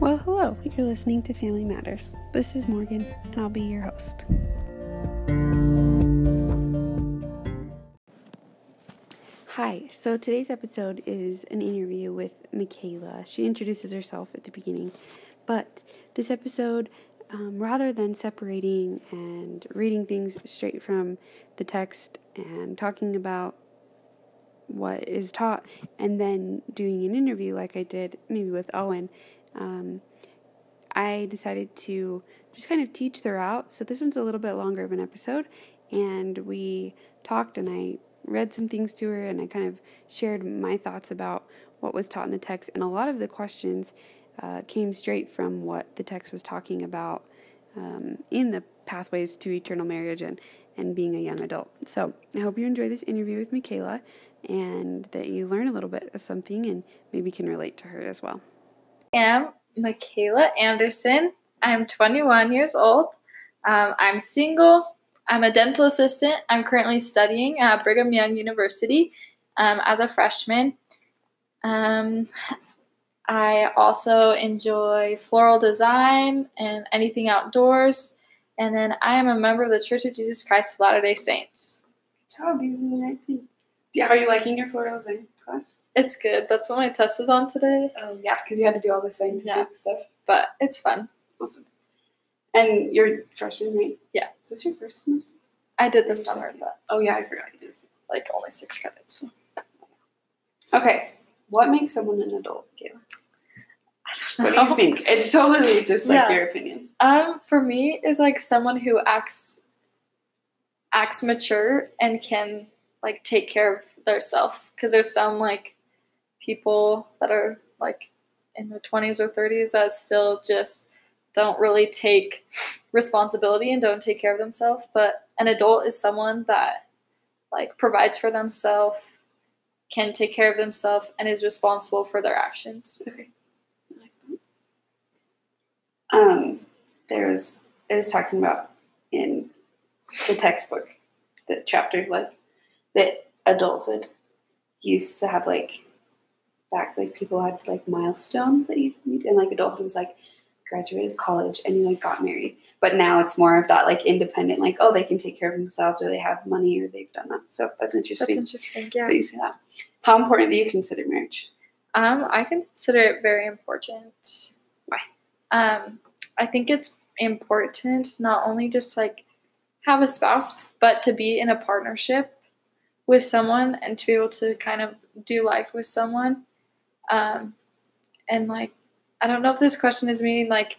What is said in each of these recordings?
Well, hello, you're listening to Family Matters. This is Morgan, and I'll be your host. Hi, so today's episode is an interview with Makayla. She introduces herself at the beginning, but this episode, um, rather than separating and reading things straight from the text and talking about what is taught and then doing an interview like I did maybe with Owen, um, I decided to just kind of teach throughout. So this one's a little bit longer of an episode, and we talked and I read some things to her and I kind of shared my thoughts about what was taught in the text. And a lot of the questions uh, came straight from what the text was talking about um, in the pathways to eternal marriage and, and being a young adult. So I hope you enjoy this interview with Makayla and that you learn a little bit of something and maybe can relate to her as well. I am Makayla Anderson. I'm 21 years old. Um, I'm single. I'm a dental assistant. I'm currently studying at Brigham Young University um, as a freshman. Um, I also enjoy floral design and anything outdoors. And then I am a member of the Church of Jesus Christ of Latter day Saints. Good job, using thing. Yeah, are you liking your floral design class? It's good. That's what my test is on today. Oh, yeah, because you had to do all the scientific Yeah. stuff. But it's fun. Awesome. And you're freshman, right? Yeah. Is this your first semester? I did this summer, second. but Oh, yeah, I forgot you did this. like only six credits. Okay. What makes someone an adult, Kayla? I What don't do you think? It's totally just like Yeah. your opinion. Um, for me, is like someone who acts acts mature and can like take care of their self. Because there's some like people that are like in their twenties or thirties that still just don't really take responsibility and don't take care of themselves. But an adult is someone that like provides for themselves, can take care of themselves, and is responsible for their actions. Okay. Um, there was it was talking about in the textbook, the chapter like that adulthood used to have like back like people had like milestones that you meet and like adulthood was like graduated college and you like got married. But now it's more of that like independent, like oh they can take care of themselves or they have money or they've done that. So that's interesting. That's interesting interesting. Yeah. that you say that. How important do you consider marriage? Um, I consider it very important. Why? Um, I think it's important not only just like have a spouse, but to be in a partnership with someone and to be able to kind of do life with someone. Um, and like, I don't know if this question is meaning like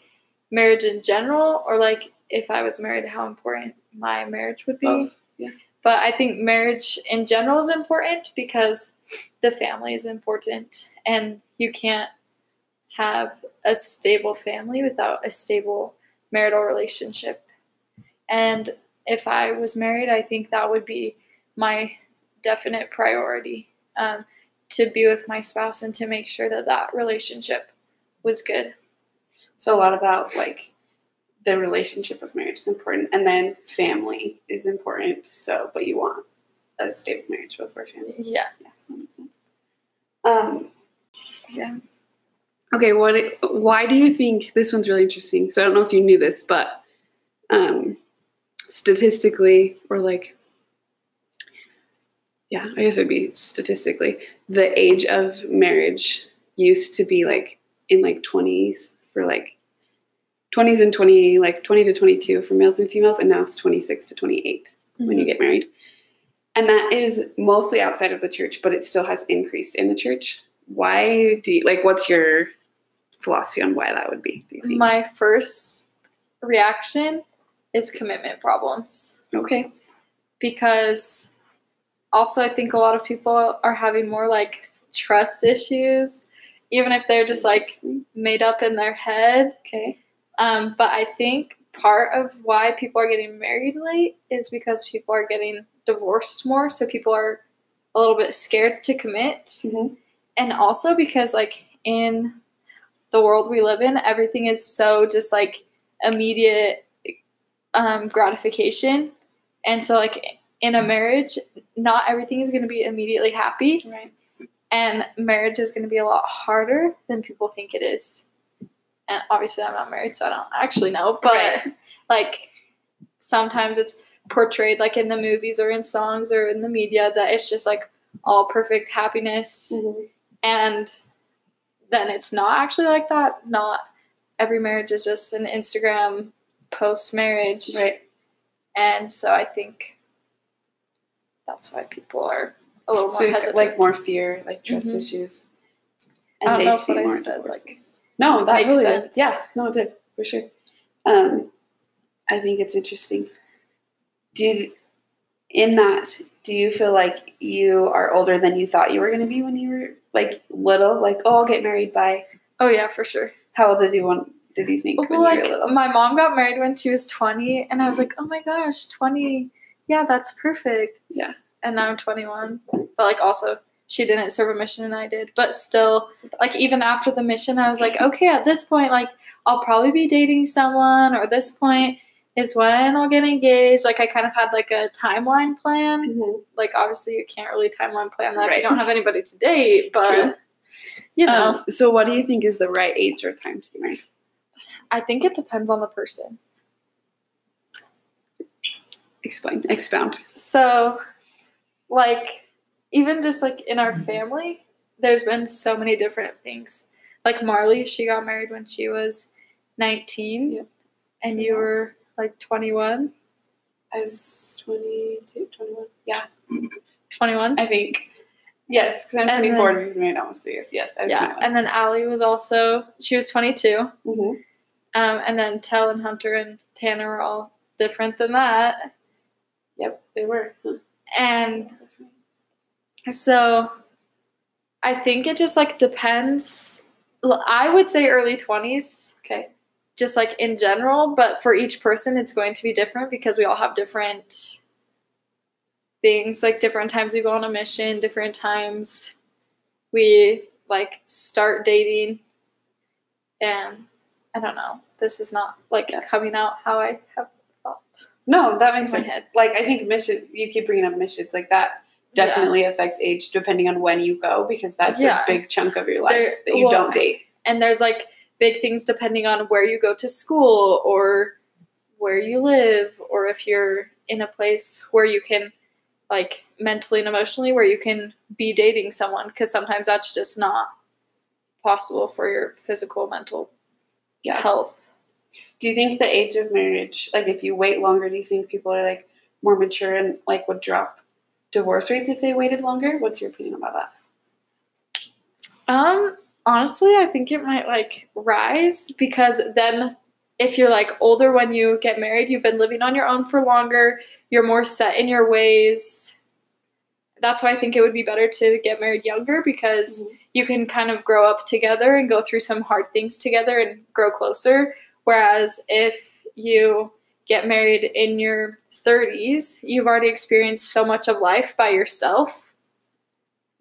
marriage in general or like if I was married, how important my marriage would be. Both. Yeah. But I think marriage in general is important because the family is important and you can't have a stable family without a stable marital relationship. And if I was married, I think that would be my definite priority um, to be with my spouse and to make sure that that relationship was good. So a lot about like the relationship of marriage is important, and then family is important. So, but you want a stable marriage before family. Yeah. Yeah. that makes sense. Um. Yeah. Okay. What? Why do you think this one's really interesting? So I don't know if you knew this, but um, statistically, or like, yeah, I guess it'd be statistically, the age of marriage used to be like in like 20s for like 20s and 20 like 20 to 22 for males and females and now it's 26 to 28 when you mm-hmm. get married. And that is mostly outside of the church but it still has increased in the church. Why do you like what's your philosophy on why that would be do you think? My first reaction is commitment problems. okay. Because also I think a lot of people are having more like trust issues, even if they're just like made up in their head. okay Um, but I think part of why people are getting married late is because people are getting divorced more, so people are a little bit scared to commit, Mhm. and also because like in the world we live in, everything is so just like immediate um, gratification, and so like in a marriage, not everything is going to be immediately happy right and marriage is going to be a lot harder than people think it is and obviously I'm not married, so I don't actually know. But Right. like sometimes it's portrayed like in the movies or in songs or in the media that it's just like all perfect happiness Mhm. and then it's not actually like that. Not every marriage is just an Instagram post marriage. Right. And so I think that's why people are a little So more hesitant. like more fear, like trust Mhm. issues. I don't And know they see what I more said, divorces. No, that really sense. did. Yeah, no, it did for sure. Um, I think it's interesting. Do you, in that, do you feel like you are older than you thought you were going to be when you were like little? Like, oh, I'll get married by. Oh yeah, for sure. How old did you want? Did you think when Well, you like were little? my mom got married when she was 20 and I was like, "Oh my gosh, 20. Yeah, that's perfect." Yeah. And now I'm 21. But like also she didn't serve a mission and I did. But still, like even after the mission, I was like, "Okay, at this point like I'll probably be dating someone or this point is when I'll get engaged." Like I kind of had like a timeline plan. Mhm. Like obviously you can't really timeline plan that if you don't have anybody to date, but True. you know, Um, so, what do you think is the right age or time to married? I think it depends on the person. Explain, expound. So, like, even just like in our family, there's been so many different things. Like Marley, she got married when she was 19, Yep. and you were like 21. I was 22, 21. Yeah, 21. I think. Yes, because I'm And 24 then- and we've been married almost three years. Yes, I was yeah, 21. and then Allie was also she was 22. Mhm. Um, and then Tell and Hunter and Tanner were all different than that. Yep, they were. And So I think it just like depends. I would say early 20s, Okay. just like in general, but for each person it's going to be different because we all have different things, like different times we go on a mission, different times we like start dating and I don't know. This is not like coming out how I have thought. No, that makes sense. head. Like I think mission. You keep bringing up missions like that. Yeah. Definitely affects age depending on when you go because that's Yeah. a big chunk of your life There- that you well, don't date. and there's like big things depending on where you go to school or where you live or if you're in a place where you can like mentally and emotionally where you can be dating someone because sometimes that's just not possible for your physical mental Yeah. health Do you think the age of marriage, like if you wait longer, do you think people are like more mature and like would drop divorce rates if they waited longer? What's your opinion about that? Um, honestly, I think it might like rise because then if you're like older when you get married, you've been living on your own for longer, you're more set in your ways. That's why I think it would be better to get married younger because Mhm. you can kind of grow up together and go through some hard things together and grow closer. Whereas if you get married in your 30s, you've already experienced so much of life by yourself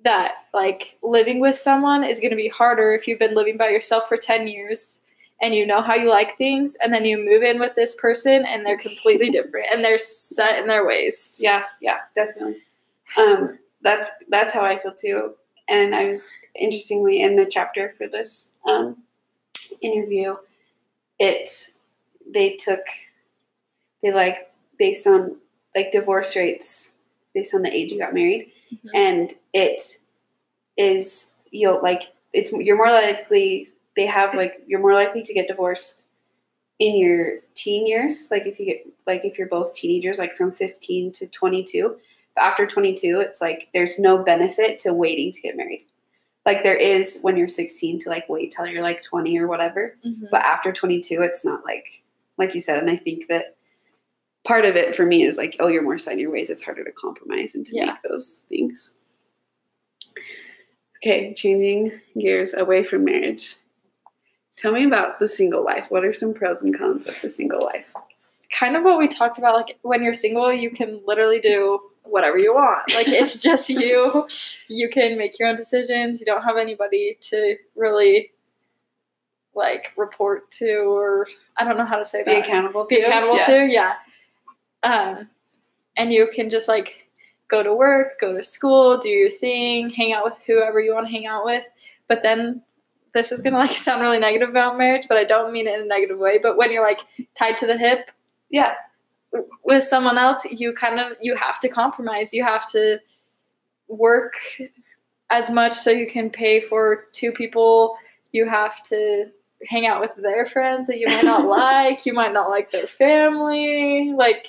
that like living with someone is going to be harder if you've been living by yourself for 10 years and you know how you like things and then you move in with this person and they're completely different and they're set in their ways. Yeah, yeah, definitely. Um, that's that's how I feel too. And I was interestingly in the chapter for this um, interview, it they took they like based on like divorce rates based on the age you got married, Mhm. and it is you'll like it's you're more likely they have like you're more likely to get divorced in your teen years like if you get like if you're both teenagers like from 15 to 22 but after 22 it's like there's no benefit to waiting to get married like there is when you're 16 to like wait till you're like 20 or whatever. Mhm. but after 22 it's not like like you said and i think that part of it for me is like oh you're more set in your ways. It's harder to compromise and to Yeah. make those things. Okay changing gears away from marriage. Tell me about the single life. What are some pros and cons of the single life? Kind of what we talked about like when you're single you can literally do whatever you want like it's just you you can make your own decisions you don't have anybody to really like report to or i don't know how to say be that accountable be to? accountable Yeah. to yeah um and you can just like go to work go to school do your thing hang out with whoever you want to hang out with but then this is gonna like sound really negative about marriage, but I don't mean it in a negative way. But when you're like tied to the hip Yeah. With someone else, you kind of you have to compromise. You have to work as much so you can pay for two people. You have to hang out with their friends that you might not like. You might not like their family. Like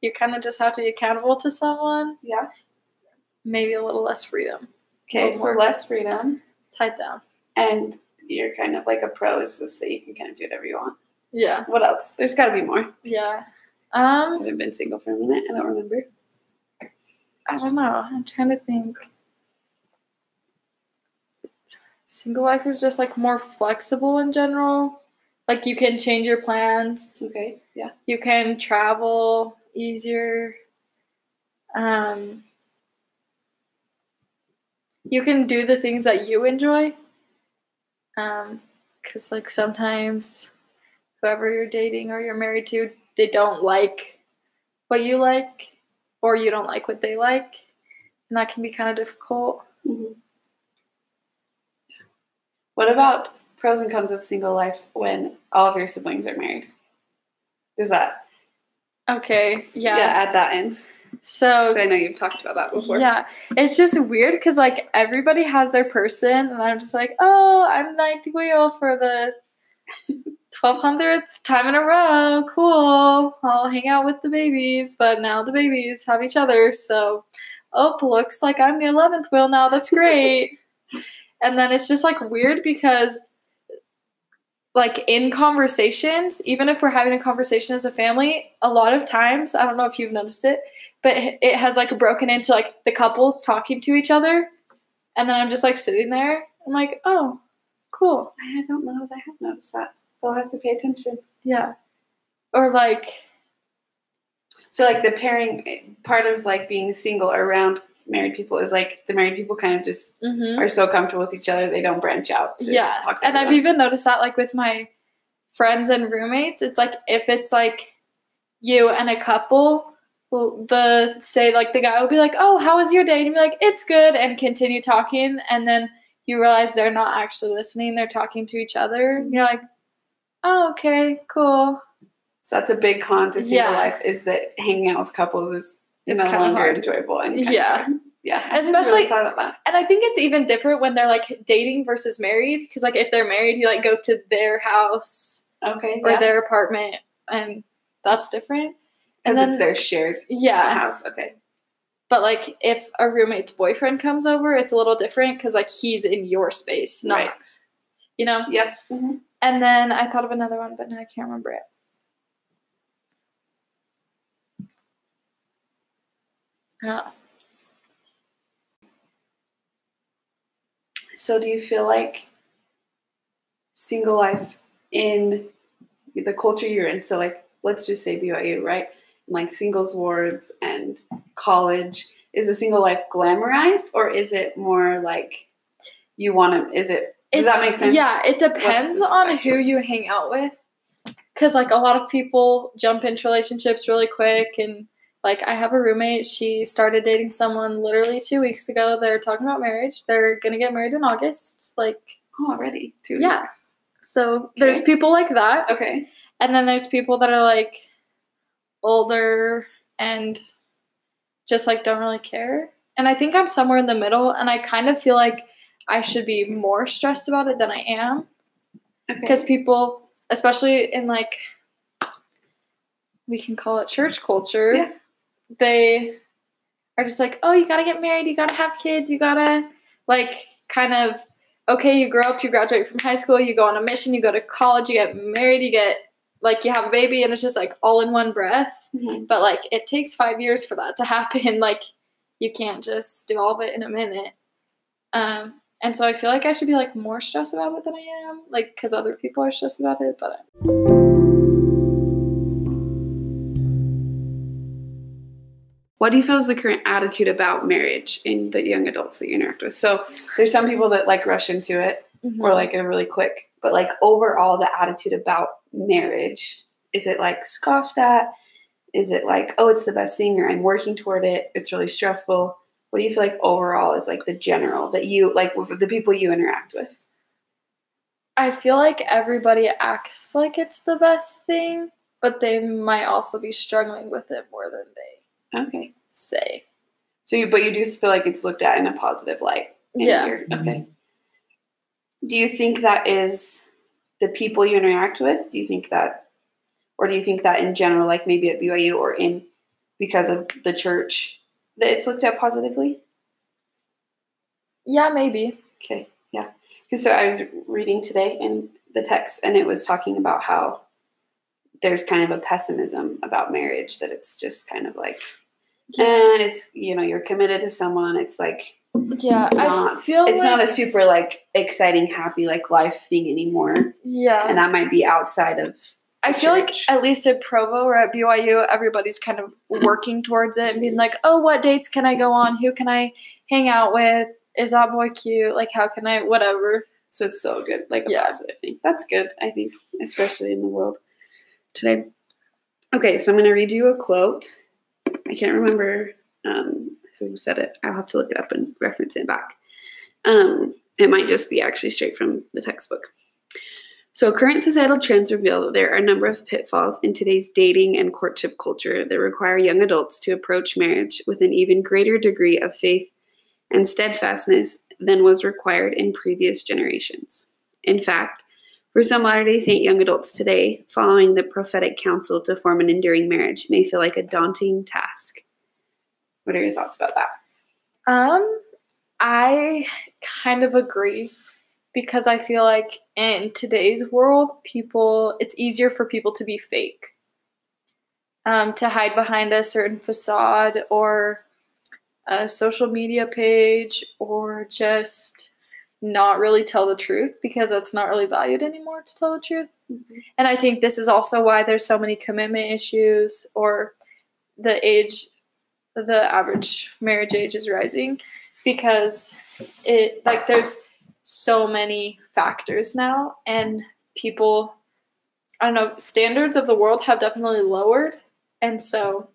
you kind of just have to be accountable to someone. Yeah. Maybe a little less freedom. Okay, so more. less freedom, Tied down. and you're kind of like a pro is just that you can kind of do whatever you want. Yeah. What else? There's got to be more. Yeah. I Um, haven't been single for a minute. I don't remember. I don't know. I'm trying to think. Single life is just like more flexible in general. Like you can change your plans. Okay. Yeah. You can travel easier. Um, you can do the things that you enjoy. Um, cause like sometimes whoever you're dating or you're married to, they don't like what you like, or you don't like what they like, and that can be kind of difficult. hmm What about pros and cons of single life when all of your siblings are married? Does that? Okay, yeah. Yeah add that in. So I know you've talked about that before. Yeah, it's just weird because like everybody has their person, and I'm just like, oh, I'm ninth wheel for the twelve hundredth time in a row. Cool. I'll hang out with the babies, but now the babies have each other, so oh, looks like I'm the eleventh wheel now. That's great. and then it's just like weird because like in conversations, even if we're having a conversation as a family, a lot of times, I don't know if you've noticed it, but it it has like broken into like the couples talking to each other and then i'm just like sitting there i'm like oh cool I don't know if I have noticed that. I'll have to pay attention. yeah or like So, like the pairing part of like being single around married people is like the married people kind of just mhm. are so comfortable with each other they don't branch out. To yeah talk to and i've even noticed that like with my friends and roommates it's like if it's like you and a couple well, the say like the guy will be like oh how was your day and you'll be like it's good and continue talking and then you realize they're not actually listening they're talking to each other and you're like oh okay cool So that's a big con to single Yeah. life is that hanging out with couples is It's no longer hard. enjoyable. And Yeah. hard. yeah. Especially- really and I think it's even different when they're like dating versus married because like if they're married you like go to their house Okay, or yeah. their apartment and that's different because and it's their shared yeah house. Okay, but like if a roommate's boyfriend comes over it's a little different because like he's in your space not right. you know Yep. Mhm. And then I thought of another one but now I can't remember it Uh, So, do you feel like single life in the culture you're in? So, like, let's just say BYU, right? Like singles wards and college. Is a single life glamorized, or is it more like you want to? Is it? Does that make sense? Yeah, it depends on who you hang out with. Cause like a lot of people jump into relationships really quick and like I have a roommate, she started dating someone literally two weeks ago. They're talking about marriage. They're gonna get married in August. Like Oh, already two Yeah. weeks. so there's people like that. Okay. And then there's people that are like older and just like don't really care. And I think I'm somewhere in the middle and I kind of feel like I should be more stressed about it than I am Okay. because people, especially in like, we can call it church culture, Yeah. they are just like, oh, you gotta get married, you gotta have kids, you gotta, like, kind of, okay, you grow up, you graduate from high school, you go on a mission, you go to college, you get married, you get, like, you have a baby, and it's just like all in one breath. Mhm. But, like, it takes five years for that to happen. Like, you can't just do all of it in a minute. Um, and so I feel like I should be like more stressed about it than I am, like because other people are stressed about it. But What do you feel is the current attitude about marriage in the young adults that you interact with? So there's some people that like rush into it or mm-hmm. like are really quick, but like overall the attitude about marriage is it like scoffed at? Is it like oh it's the best thing or I'm working toward it? It's really stressful. What do you feel like overall is like the general that you like with the people you interact with? I feel like everybody acts like it's the best thing, but they might also be struggling with it more than they Okay. say. So, you, but you do feel like it's looked at in a positive light. in Yeah. your- mm-hmm. okay. Do you think that is the people you interact with? Do you think that, or do you think that in general, like maybe at BYU or in because of the church, that it's looked at positively? Yeah, maybe. Okay, yeah. Because so I was reading today in the text, and it was talking about how there's kind of a pessimism about marriage that it's just kind of like, and eh, it's you know you're committed to someone. It's like Yeah, I feel it's like, not a super like exciting, happy like life thing anymore, yeah. and that might be outside of. I feel like at least at Provo or at BYU, everybody's kind of working towards it and being like, oh, what dates can I go on? Who can I hang out with? Is that boy cute? Like, how can I, whatever. So it's so good, like a Yeah. positive thing. That's good, I think, especially in the world today. Okay, so I'm going to read you a quote. I can't remember um, who said it. I'll have to look it up and reference it back. Um, it might just be actually straight from the textbook. So, current societal trends reveal that there are a number of pitfalls in today's dating and courtship culture that require young adults to approach marriage with an even greater degree of faith and steadfastness than was required in previous generations. In fact, for some Latter day Saint young adults today, following the prophetic counsel to form an enduring marriage may feel like a daunting task. What are your thoughts about that? Um, I kind of agree because I feel like in today's world, people it's easier for people to be fake, um, to hide behind a certain facade or a social media page, or just not really tell the truth because that's not really valued anymore to tell the truth. And I think this is also why there's so many commitment issues or the age the average marriage age is rising because it like there's so many factors now and people I don't know standards of the world have definitely lowered and so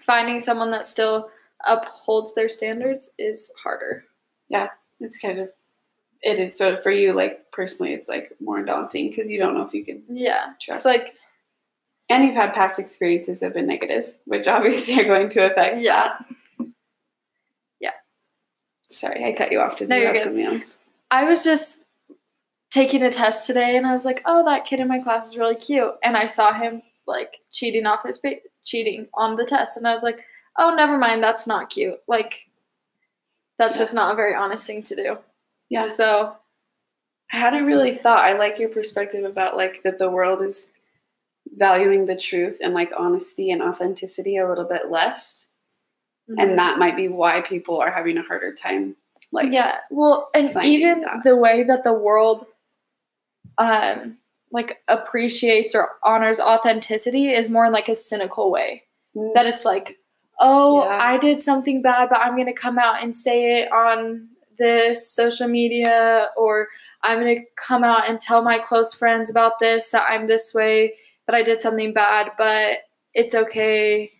finding someone that still upholds their standards is harder. Yeah, it's kind of, it is sort of for you, like personally, it's like more daunting because you don't know if you can Yeah. trust. It's like and you've had past experiences that have been negative, which obviously are going to affect. yeah. Sorry, I cut you off. Did No, you have good. something else? I was just taking a test today and I was like, "Oh, that kid in my class is really cute." And I saw him like cheating off his pa- cheating on the test and I was like, "Oh, never mind, that's not cute." Like that's Yeah. just not a very honest thing to do. Yeah. So, I hadn't really thought. I like your perspective about like that the world is valuing the truth and like honesty and authenticity a little bit less, and that might be why people are having a harder time. Like, yeah, well, and even that. the way that the world um like appreciates or honors authenticity is more in like a cynical way. Mm, that it's like, oh, Yeah. I did something bad, but I'm going to come out and say it on this social media, or I'm going to come out and tell my close friends about this, that I'm this way, that I did something bad, but it's okay,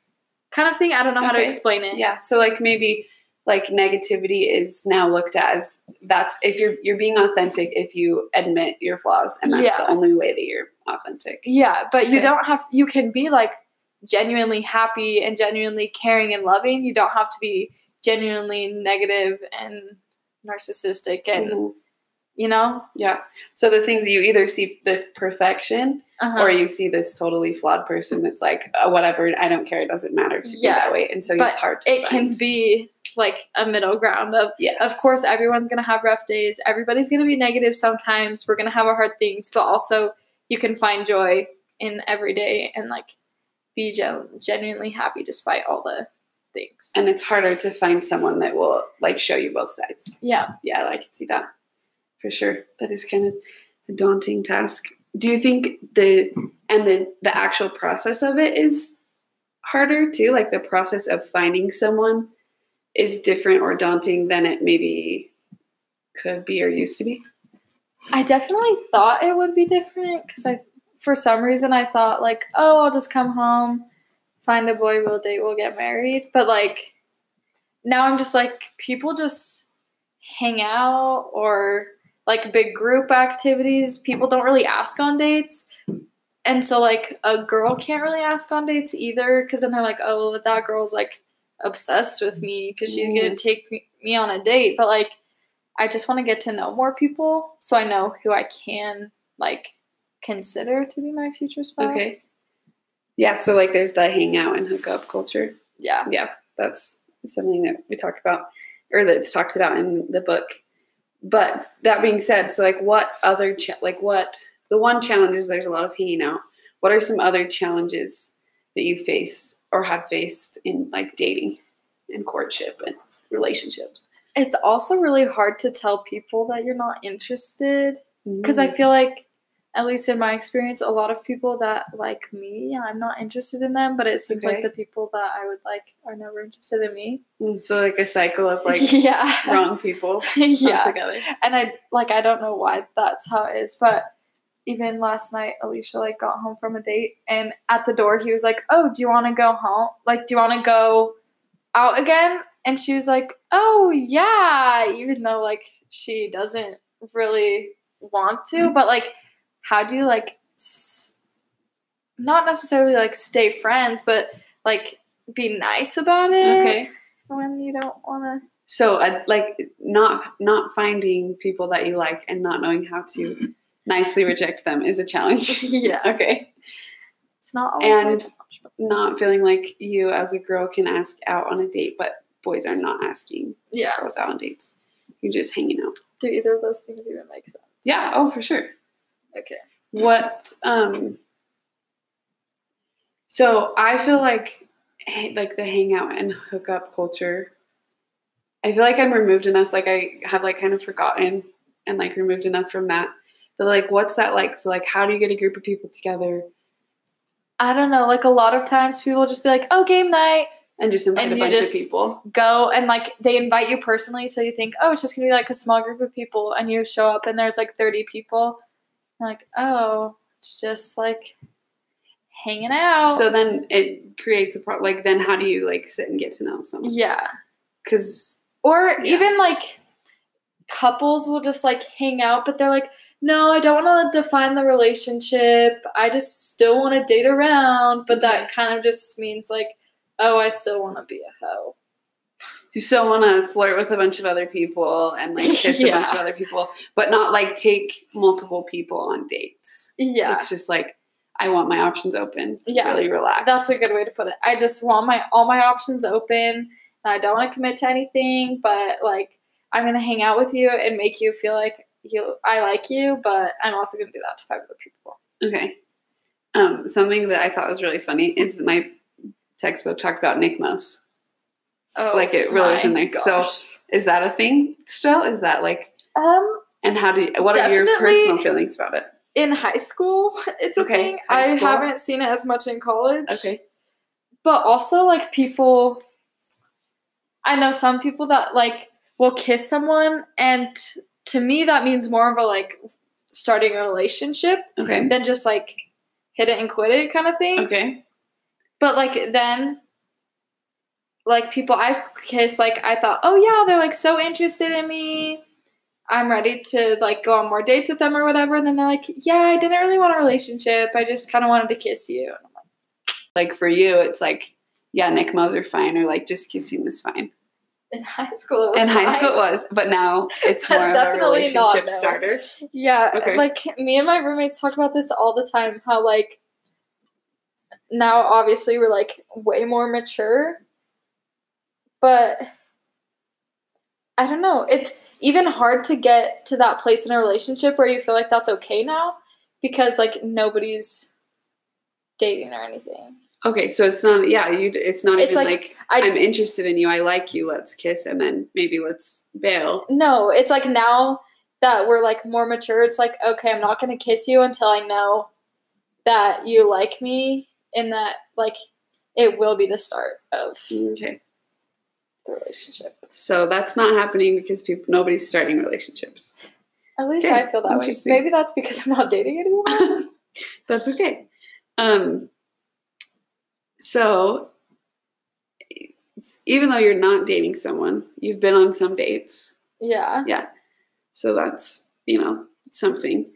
kind of thing. I don't know how to explain it. yeah. So like maybe like negativity is now looked at as that's if you're you're being authentic if you admit your flaws, and that's Yeah. the only way that you're authentic. Yeah, but you Okay. don't have, you can be like genuinely happy and genuinely caring and loving. You don't have to be genuinely negative and narcissistic and, Mhm. you know? Yeah. So the things you either see this perfection Uh-huh. or you see this totally flawed person that's like uh, whatever i don't care it doesn't matter to Yeah. be that way. And so But it's hard to it can be like a middle ground of yes. of course everyone's going to have rough days. Everybody's going to be negative sometimes. We're going to have our hard things. But also you can find joy in every day and like be gen- genuinely happy despite all the things. And it's harder to find someone that will like show you both sides. Yeah. Yeah i can see that for sure. That is kind of a daunting task do you think the and the the actual process of it is harder too? Like the process of finding someone is different or daunting than it maybe could be or used to be? I definitely thought it would be different because i for some reason i thought like oh i'll just come home find a boy we'll date we'll get married. But like now i'm just like people just hang out or like big group activities, people don't really ask on dates. And so like a girl can't really ask on dates either because then they're like, oh, well, that girl's like obsessed with me because she's gonna mm. take me, me on a date. But like, I just want to get to know more people so I know who I can like consider to be my future spouse. Okay. Yeah, so like there's the hangout and hookup culture. Yeah. Yeah, that's something that we talked about, or that's talked about in the book. But that being said, so like what other cha- like what the one challenge is there's a lot of hanging out. What are some other challenges that you face or have faced in like dating and courtship and relationships? It's also really hard to tell people that you're not interested because I Mm. feel like, at least in my experience, a lot of people that like me, I'm not interested in them, but it seems Okay. like the people that I would like are never interested in me. Mm, so like a cycle of like yeah, wrong people yeah. together. and I like I don't know why that's how it is, but even last night Alicia like got home from a date and at the door he was like, "Oh, do you want to go home? Like, do you want to go out again?" And she was like, "Oh yeah," even though like she doesn't really want to, but like, how do you like s- not necessarily like stay friends, but like be nice about it Okay. when you don't want to. So uh, like not not finding people that you like and not knowing how to nicely reject them is a challenge. Yeah. okay. It's not always And- Not feeling like you as a girl can ask out on a date, but boys are not asking yeah. girls out on dates. You're just hanging out. Do either of those things even make sense? Yeah, oh for sure. Okay. What um so I feel like like the hangout and hookup culture I feel like I'm removed enough like I have like kind of forgotten and like removed enough from that. But like what's that like? So like how do you get a group of people together I don't know. Like a lot of times, people just be like, "Oh, game night." and just invite And a bunch of people? Go and like they invite you personally, so you think, "Oh, it's just gonna be like a small group of people," and you show up and there's like thirty people. You're like, "Oh, it's just like hanging out." So then it creates a problem. like then how do you like sit and get to know someone? yeah, Cuz or Yeah. even like couples will just like hang out, but they're like, "No, I don't want to define the relationship. I just still want to date around." But that kind of just means like, "Oh, I still want to be a hoe." You still want to flirt with a bunch of other people and like kiss a bunch of other people, but not like take multiple people on dates. Yeah. It's just like I want my options open. Yeah. Really relaxed. That's a good way to put it. I just want my all my options open. And I don't want to commit to anything, but like I'm gonna hang out with you and make you feel like you I like you, but I'm also gonna do that to five other people. Okay. Um, something that I thought was really funny is that my textbook talked about NCMOs. Oh, Like, it really is in my there. So- Is that a thing still? Is that like um, and how do you, what are your personal feelings about it? in high school, it's a Okay, thing. I haven't seen it as much in college. Okay. but also like people i know some people that like will kiss someone and t- to me that means more of a like starting a relationship Okay. than just like hit it and quit it kind of thing Okay. but like then like people i've kissed like i thought oh yeah they're like so interested in me i'm ready to like go on more dates with them or whatever and then they're like yeah i didn't really want a relationship i just kind of wanted to kiss you and I'm like, Like for you, it's like yeah, NCMOs are fine, or like just kissing is fine. in high school it was In high fine. school, it was, but now it's more of a not relationship now. starter. Yeah, Okay. like me and my roommates talk about this all the time. How like now, obviously, we're like way more mature, but I don't know. It's even hard to get to that place in a relationship where you feel like that's okay now because like nobody's dating or anything. Okay, so it's not yeah, you it's not It's even like, like, I I'm interested in you, I like you, let's kiss and then maybe let's bail. no, it's like now that we're like more mature, it's like okay, I'm not gonna kiss you until I know that you like me and that like it will be the start of Okay. The relationship. So that's not happening because people nobody's starting relationships. At least Okay, I feel that way. Maybe that's because I'm not dating anyone. That's okay. Um so even though you're not dating someone, you've been on some dates. yeah. Yeah. So that's you know, something.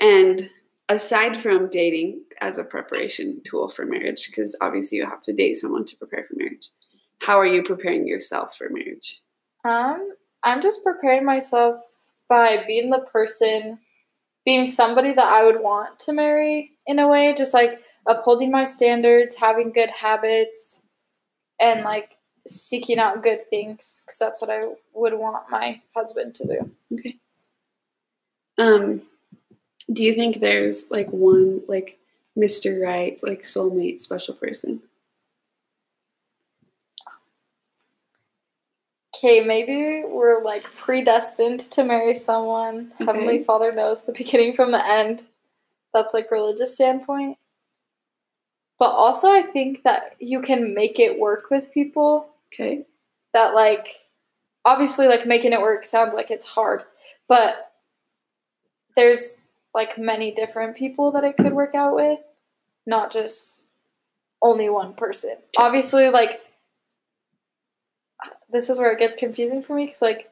And aside from dating as a preparation tool for marriage, because obviously you have to date someone to prepare for marriage, how are you preparing yourself for marriage? Um, I'm just preparing myself by being the person, being somebody that I would want to marry in a way, just like upholding my standards, having good habits, and like seeking out good things because that's what I would want my husband to do. Okay. Um, do you think there's like one like Mr. Right, like soulmate, special person? Okay, maybe we're like predestined to marry someone. Okay. Heavenly Father knows the beginning from the end. That's like religious standpoint. But also I think that you can make it work with people Okay. that like obviously like making it work sounds like it's hard, but there's like many different people that it could work out with, not just only one person. Obviously like this is where it gets confusing for me cuz like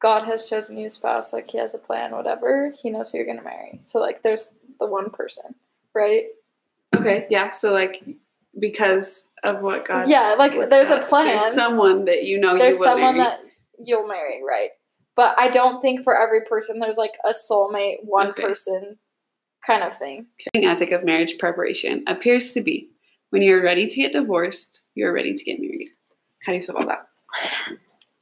God has chosen you spouse, like he has a plan, whatever. He knows who you're going to marry. So like there's the one person, right? Okay. Yeah. So like because of what God. yeah, like there's a that? plan. There's someone that you know there's you will marry. There's someone marry. that you'll marry, right? But I don't think for every person there's like a soulmate, one Okay. person kind of thing. The ethic of marriage preparation appears to be when you're ready to get divorced, you're ready to get married. How do you feel about that?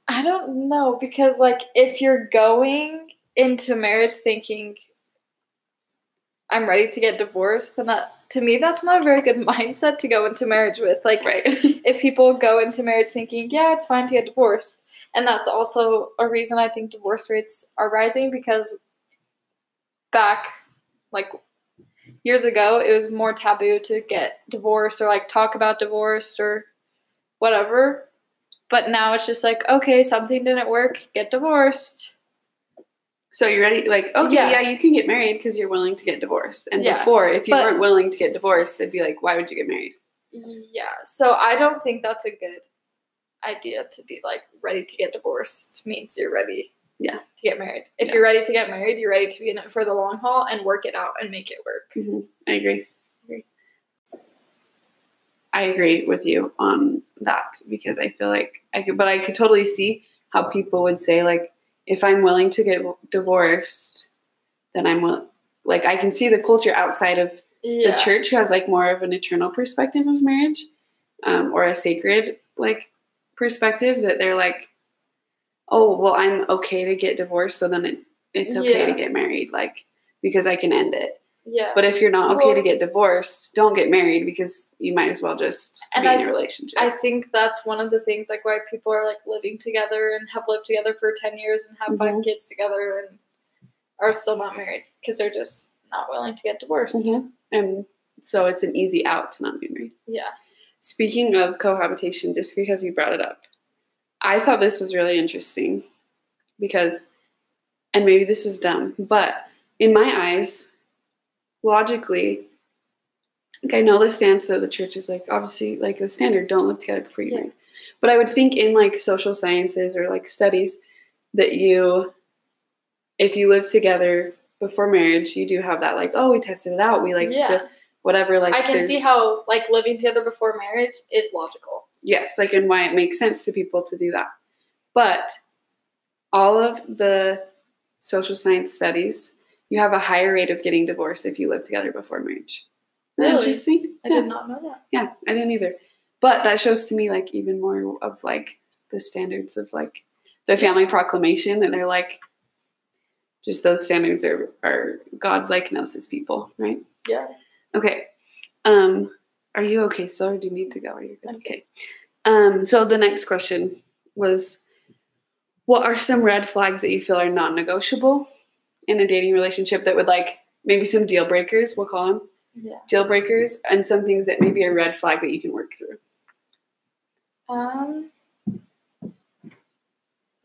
I don't know because like if you're going into marriage thinking I'm ready to get divorced, then that to me that's not a very good mindset to go into marriage with. Like Right. if people go into marriage thinking, yeah, it's fine to get divorced. And that's also a reason I think divorce rates are rising because back like years ago, it was more taboo to get divorced or like talk about divorce or whatever. But now it's just like, okay, something didn't work, get divorced. so you're ready, like, okay, Yeah. yeah, you can get married because you're willing to get divorced. And Yeah, before, if you but- weren't willing to get divorced, it'd be like, why would you get married? Yeah. So I don't think that's a good idea to be like ready to get divorced means you're ready Yeah. to get married. If Yeah. you're ready to get married, you're ready to be in it for the long haul and work it out and make it work. hmm I agree. I agree with you on that because I feel like I could, but I could totally see how people would say like, if I'm willing to get divorced, then I'm will- like I can see the culture outside of Yeah. the church who has like more of an eternal perspective of marriage, um, or a sacred like perspective that they're like, oh well, I'm okay to get divorced, so then it, it's okay to get married, like because I can end it. Yeah. But if you're not okay to get divorced, don't get married because you might as well just be in I- a relationship. I think that's one of the things like why people are like living together and have lived together for 10 years and have five Mhm. kids together and are still not married because they're just not willing to get divorced. Mhm. And so it's an easy out to not be married. Yeah. Speaking of cohabitation, just because you brought it up, I thought this was really interesting because, and maybe this is dumb, but in my eyes, logically, like I know the stance that the church is like, obviously, like the standard, don't live together before you Yeah. marry. But I would think in like social sciences or like studies that you, if you live together before marriage, you do have that like, oh, we tested it out, we like yeah. feel- whatever. Like I can see how like living together before marriage is logical. yes, like and why it makes sense to people to do that. But all of the social science studies, you have a higher rate of getting divorced if you live together before marriage. Really? Interesting. I yeah. did not know that. yeah, I didn't either. But that shows to me like even more of like the standards of like the family proclamation that they're like just those standards are are God like knows his people, right? Yeah. Okay. Um, are you okay, so or do you need to go? Are you good? Okay. Um, so the next question was what are some red flags that you feel are non-negotiable in a dating relationship that would like maybe some deal breakers, we'll call them Yeah. deal breakers, and some things that maybe a red flag that you can work through. Um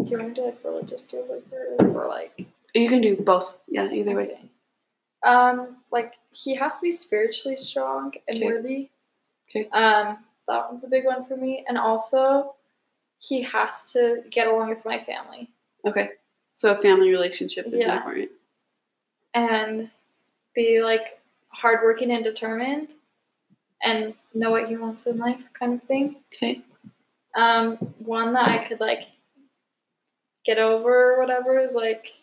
do you want to do like religious deal breaker or like You can do both. Yeah, either way. Um, like he has to be spiritually strong and Okay. worthy. Okay. Um, that one's a big one for me, and also he has to get along with my family. Okay. So a family relationship is Yeah. important. and be like hardworking and determined and know what he wants in life kind of thing. Okay. Um, one that I could like get over or whatever is like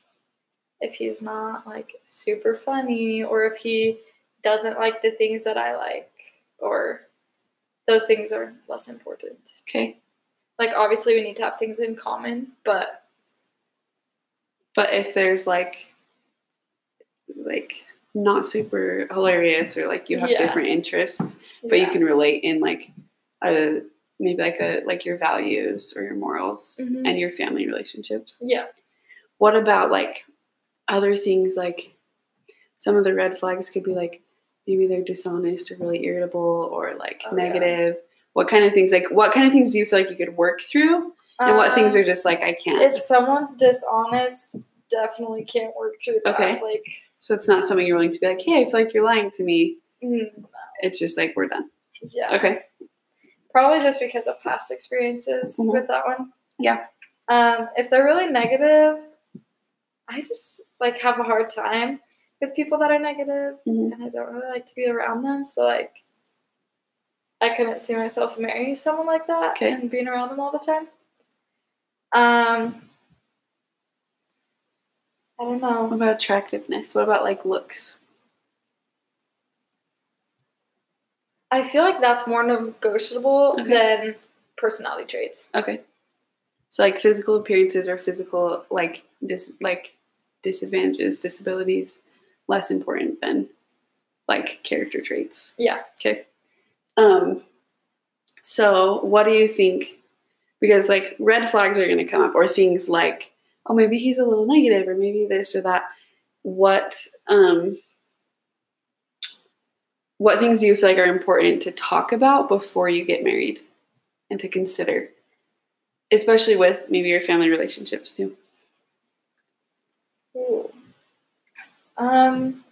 if he's not like super funny or if he doesn't like the things that I like or those things are less important. Okay. Like obviously we need to have things in common, but But if there's like like not super hilarious or like you have Yeah. different interests, but yeah. you can relate in like a maybe like a like your values or your morals Mhm. and your family relationships. yeah. What about like other things like some of the red flags could be like maybe they're dishonest or really irritable or like Oh, yeah. negative. What kind of things like what kind of things do you feel like you could work through? And what things Um, are just like I can't. if someone's dishonest, definitely can't work through that. Okay. Like, so it's not something you're willing to be like, hey, I feel like you're lying to me. mm, It's just like we're done. yeah. Okay. Probably just because of past experiences Mhm. with that one. Yeah. Um, if they're really negative, I just like have a hard time with people that are negative, Mhm. and I don't really like to be around them. So like, I couldn't see myself marrying someone like that Okay. and being around them all the time. Um, I don't know. What about attractiveness? What about like looks? I feel like that's more negotiable Okay. than personality traits. Okay. So like physical appearances or physical like dis like disadvantages, disabilities, less important than like character traits. Yeah. Okay. Um so what do you think because like red flags are going to come up or things like oh maybe he's a little negative or maybe this or that. What um what things do you feel like are important to talk about before you get married and to consider? Especially with maybe your family relationships too. Ooh. Um,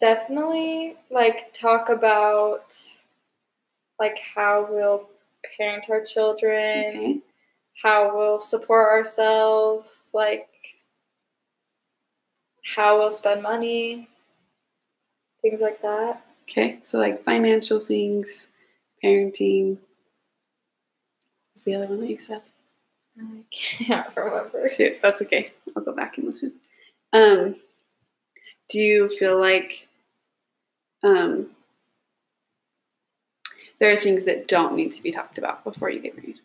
definitely like talk about like how we'll parent our children, okay how we'll support ourselves, like how we'll spend money, things like that. okay so like financial things parenting what's the other one that you said I can't remember. Shoot, that's okay. I'll go back and listen. Um, do you feel like um, there are things that don't need to be talked about before you get married?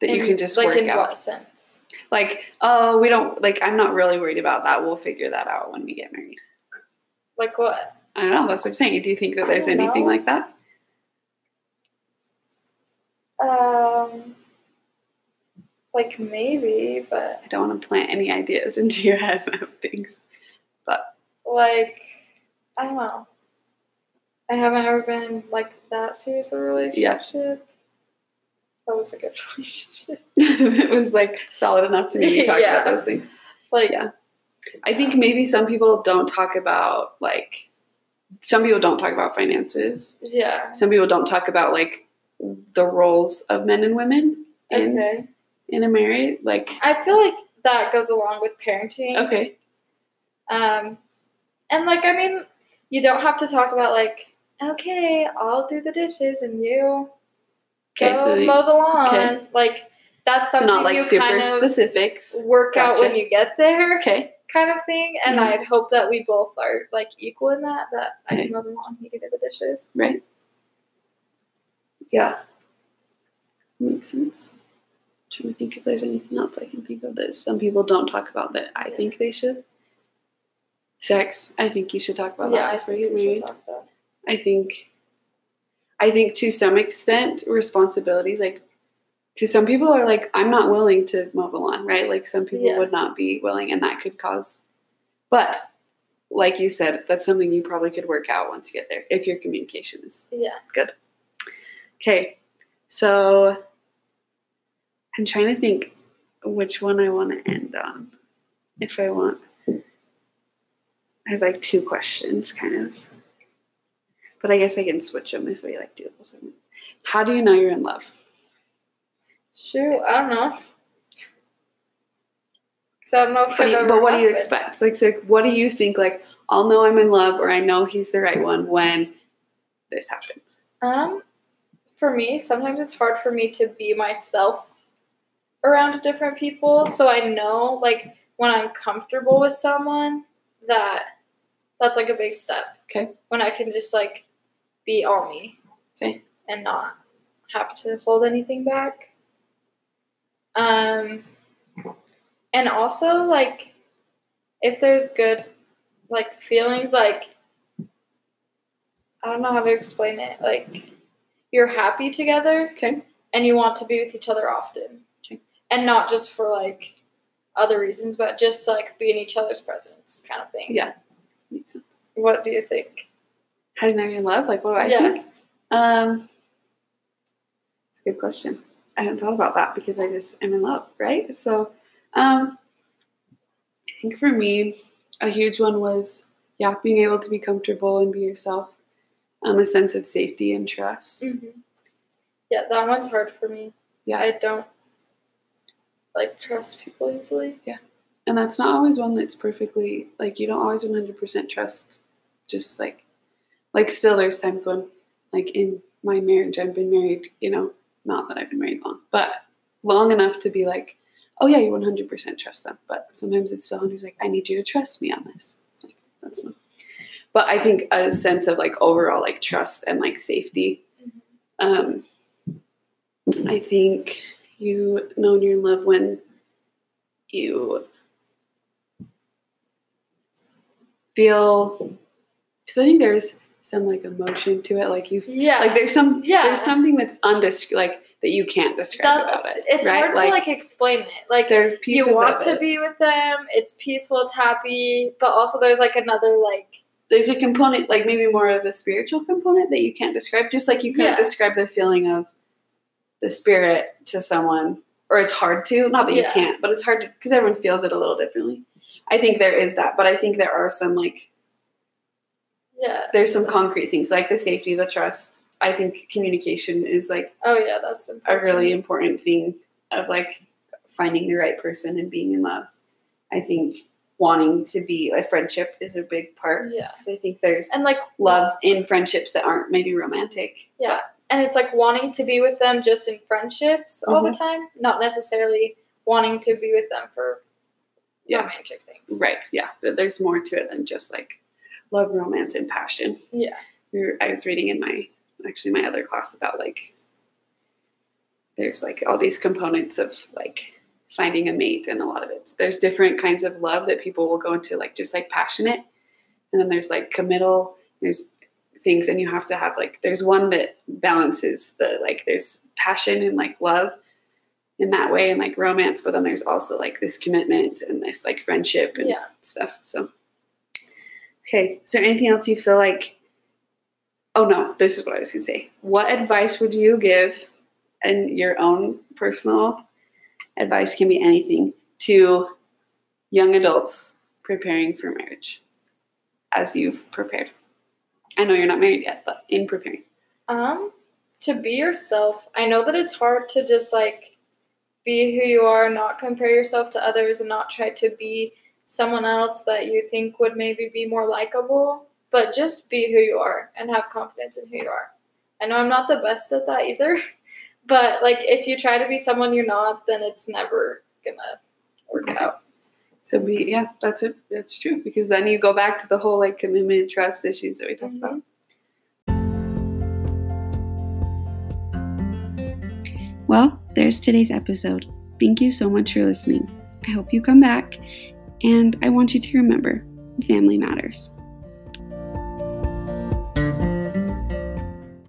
That you can just like work in out. what sense? Like, oh, we don't like. I'm not really worried about that. We'll figure that out when we get married. Like what? I don't know. That's what I'm saying. Do you think that there's anything know. like that? Um, like maybe, but I don't want to plant any ideas into your head of things. But like I don't know. I haven't ever been in like that serious of a relationship. That was a good relationship. it was like solid enough to maybe talk Yeah. about those things. Like Yeah. I think maybe some people don't talk about like some people don't talk about finances. yeah. Some people don't talk about like the roles of men and women in Okay. in a marriage. Like I feel like that goes along with parenting. okay, Um, and like I mean, you don't have to talk about like, okay, I'll do the dishes and you okay, go so mow the lawn. okay. Like that's so something not like you super kind of specifics. work out when you get there. Okay, kind of thing. And Mhm. I'd hope that we both are like equal in that. That I Okay. can mow the lawn, he can do the dishes. right. Yeah, makes sense. trying to think if there's anything else I can think of that some people don't talk about that I Yeah. think they should. Sex. I think you should talk about yeah, that I before think you we should talk about. I think, I think to some extent, responsibilities like, because some people are like, I'm not willing to mow the lawn, right? Like some people Yeah. would not be willing, and that could cause. But, like you said, that's something you probably could work out once you get there if your communication is Yeah. Good. Okay. So, I'm trying to think which one I want to end on. If I want, I have like two questions, kind of. But I guess I can switch them if we like do the whole segment. How do you know you're in love? Shoot, I don't know. So I don't know if But, I've do you- but what do you expect? Like, so like, what do you think? Like, I'll know I'm in love, or I know he's the right one when this happens. Um, for me, sometimes it's hard for me to be myself around different people. So I know, like, when I'm comfortable with someone, that that's like a big step. Okay. When I can just like be all me. Okay. And not have to hold anything back. Um, and also like, if there's good, like feelings, like I don't know how to explain it. Like, you're happy together Okay. and you want to be with each other often. Okay. And not just for like other reasons, but just like be in each other's presence kind of thing. Yeah. Makes sense. What do you think? How do you know you're in love? Like, what do I Yeah. think? Um, it's a good question. I haven't thought about that because I just am in love, right? So, um, I think for me, a huge one was yeah, being able to be comfortable and be yourself. Um, a sense of safety and trust. Yeah, that one's hard for me. Yeah. I don't like trust people easily. Yeah, and that's not always one that's perfectly like you don't always 100% trust. Just like, like still, there's times when, like in my marriage, I've been married. You know, not that I've been married long, but long enough to be like, oh yeah, you 100% trust them. But sometimes it's still and who's like, I need you to trust me on this. Like that's one. But I think a sense of like overall like trust and like safety. Um, I think you know you're in love when you feel because I think there's some like emotion to it. Like you, Yeah. like there's some, Yeah. there's something that's undescribed, like that you can't describe about it. it's right? hard to like explain it. Like there's pieces you want to be with them, it's peaceful, it's happy, but also there's like another like there's a component, like maybe more of a spiritual component that you can't describe. Just like you couldn't Yeah. describe the feeling of the spirit to someone, or it's hard to. Not that you can't, but it's hard to because everyone feels it a little differently. I think there is that, but I think there are some like yeah. there's some concrete things like the safety, the trust. I think communication is like Oh yeah, that's a really important thing of like finding the right person and being in love. I think wanting to be a friendship is a big part. Yeah. Because I think there's And like loves in friendships that aren't maybe romantic. Yeah. And it's like wanting to be with them just in friendships all Mm-hmm. the time, not necessarily wanting to be with them for Yeah. romantic things. Right. Yeah. There's more to it than just like love, romance, and passion. Yeah. We were, I was reading in my actually my other class about like there's like all these components of like finding a mate and a lot of it. There's different kinds of love that people will go into like just like passionate, and then there's like committal. There's things, and you have to have like there's one that balances the like there's passion and like love in that way and like romance, but then there's also like this commitment and this like friendship and Yeah. stuff. So okay, is there anything else you feel like? Oh no, this is what I was gonna say. What advice would you give, and your own personal advice can be anything to young adults preparing for marriage as you've prepared? I know you're not married yet, but in preparing. Um, to be yourself. I know that it's hard to just like be who you are, not compare yourself to others, and not try to be someone else that you think would maybe be more likable. But just be who you are and have confidence in who you are. I know I'm not the best at that either, but like if you try to be someone you're not, then it's never gonna work out. So be yeah, that's it. That's true because then you go back to the whole like commitment, trust issues that we talked about. Mm-hmm. Well, there's today's episode. Thank you so much for listening. I hope you come back, and I want you to remember family matters.